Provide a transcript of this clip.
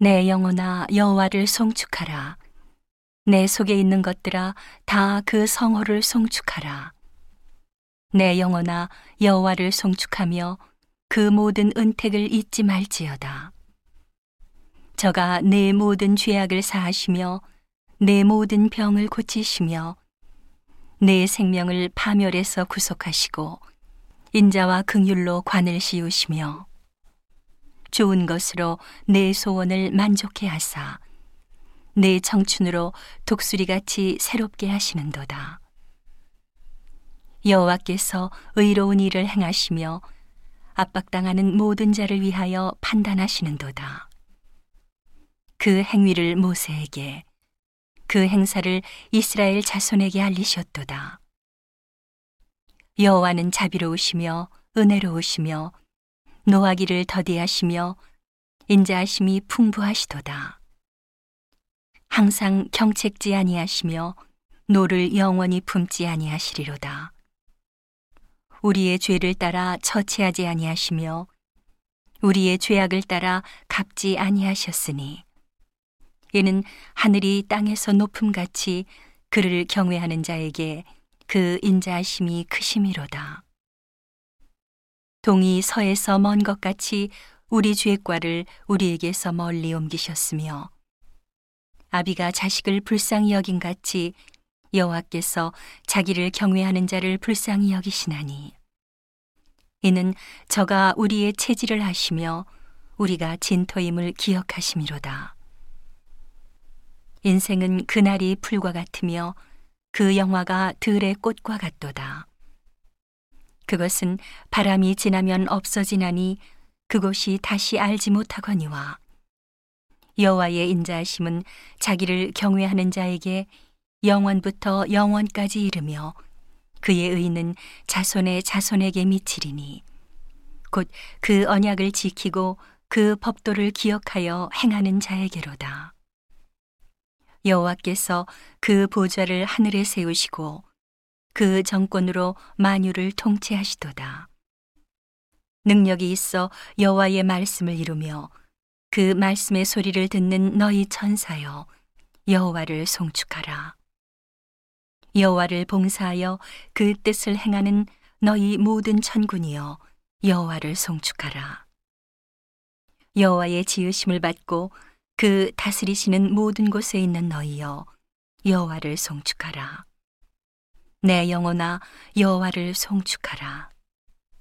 내 영혼아 여호와를 송축하라. 내 속에 있는 것들아 다 그 성호를 송축하라. 내 영혼아 여호와를 송축하며 그 모든 은택을 잊지 말지어다. 저가 내 모든 죄악을 사하시며 내 모든 병을 고치시며 내 생명을 파멸에서 구속하시고 인자와 긍휼로 관을 씌우시며 좋은 것으로 내 소원을 만족해 하사 내 청춘으로 독수리 같이 새롭게 하시는도다. 여호와께서 의로운 일을 행하시며 압박당하는 모든 자를 위하여 판단하시는도다. 그 행위를 모세에게 그 행사를 이스라엘 자손에게 알리셨도다. 여호와는 자비로우시며 은혜로우시며 노하기를 더디하시며 인자하심이 풍부하시도다. 항상 경책지 아니하시며 노를 영원히 품지 아니하시리로다. 우리의 죄를 따라 처치하지 아니하시며 우리의 죄악을 따라 갚지 아니하셨으니 이는 하늘이 땅에서 높음같이 그를 경외하는 자에게 그 인자하심이 크심이로다. 동이 서에서 먼 것 같이 우리 죄과를 우리에게서 멀리 옮기셨으며 아비가 자식을 불쌍히 여긴 같이 여호와께서 자기를 경외하는 자를 불쌍히 여기시나니 이는 저가 우리의 체질을 하시며 우리가 진토임을 기억하심이로다. 인생은 그날이 풀과 같으며 그 영화가 들의 꽃과 같도다. 그것은 바람이 지나면 없어지나니 그곳이 다시 알지 못하거니와 여호와의 인자하심은 자기를 경외하는 자에게 영원부터 영원까지 이르며 그의 의는 자손의 자손에게 미치리니 곧 그 언약을 지키고 그 법도를 기억하여 행하는 자에게로다. 여호와께서 그 보좌를 하늘에 세우시고 그 정권으로 만유를 통치하시도다. 능력이 있어 여호와의 말씀을 이루며 그 말씀의 소리를 듣는 너희 천사여 여호와를 송축하라. 여호와를 봉사하여 그 뜻을 행하는 너희 모든 천군이여 여호와를 송축하라. 여호와의 지으심을 받고 그 다스리시는 모든 곳에 있는 너희여 여호와를 송축하라. 내 영혼아 여호와를 송축하라.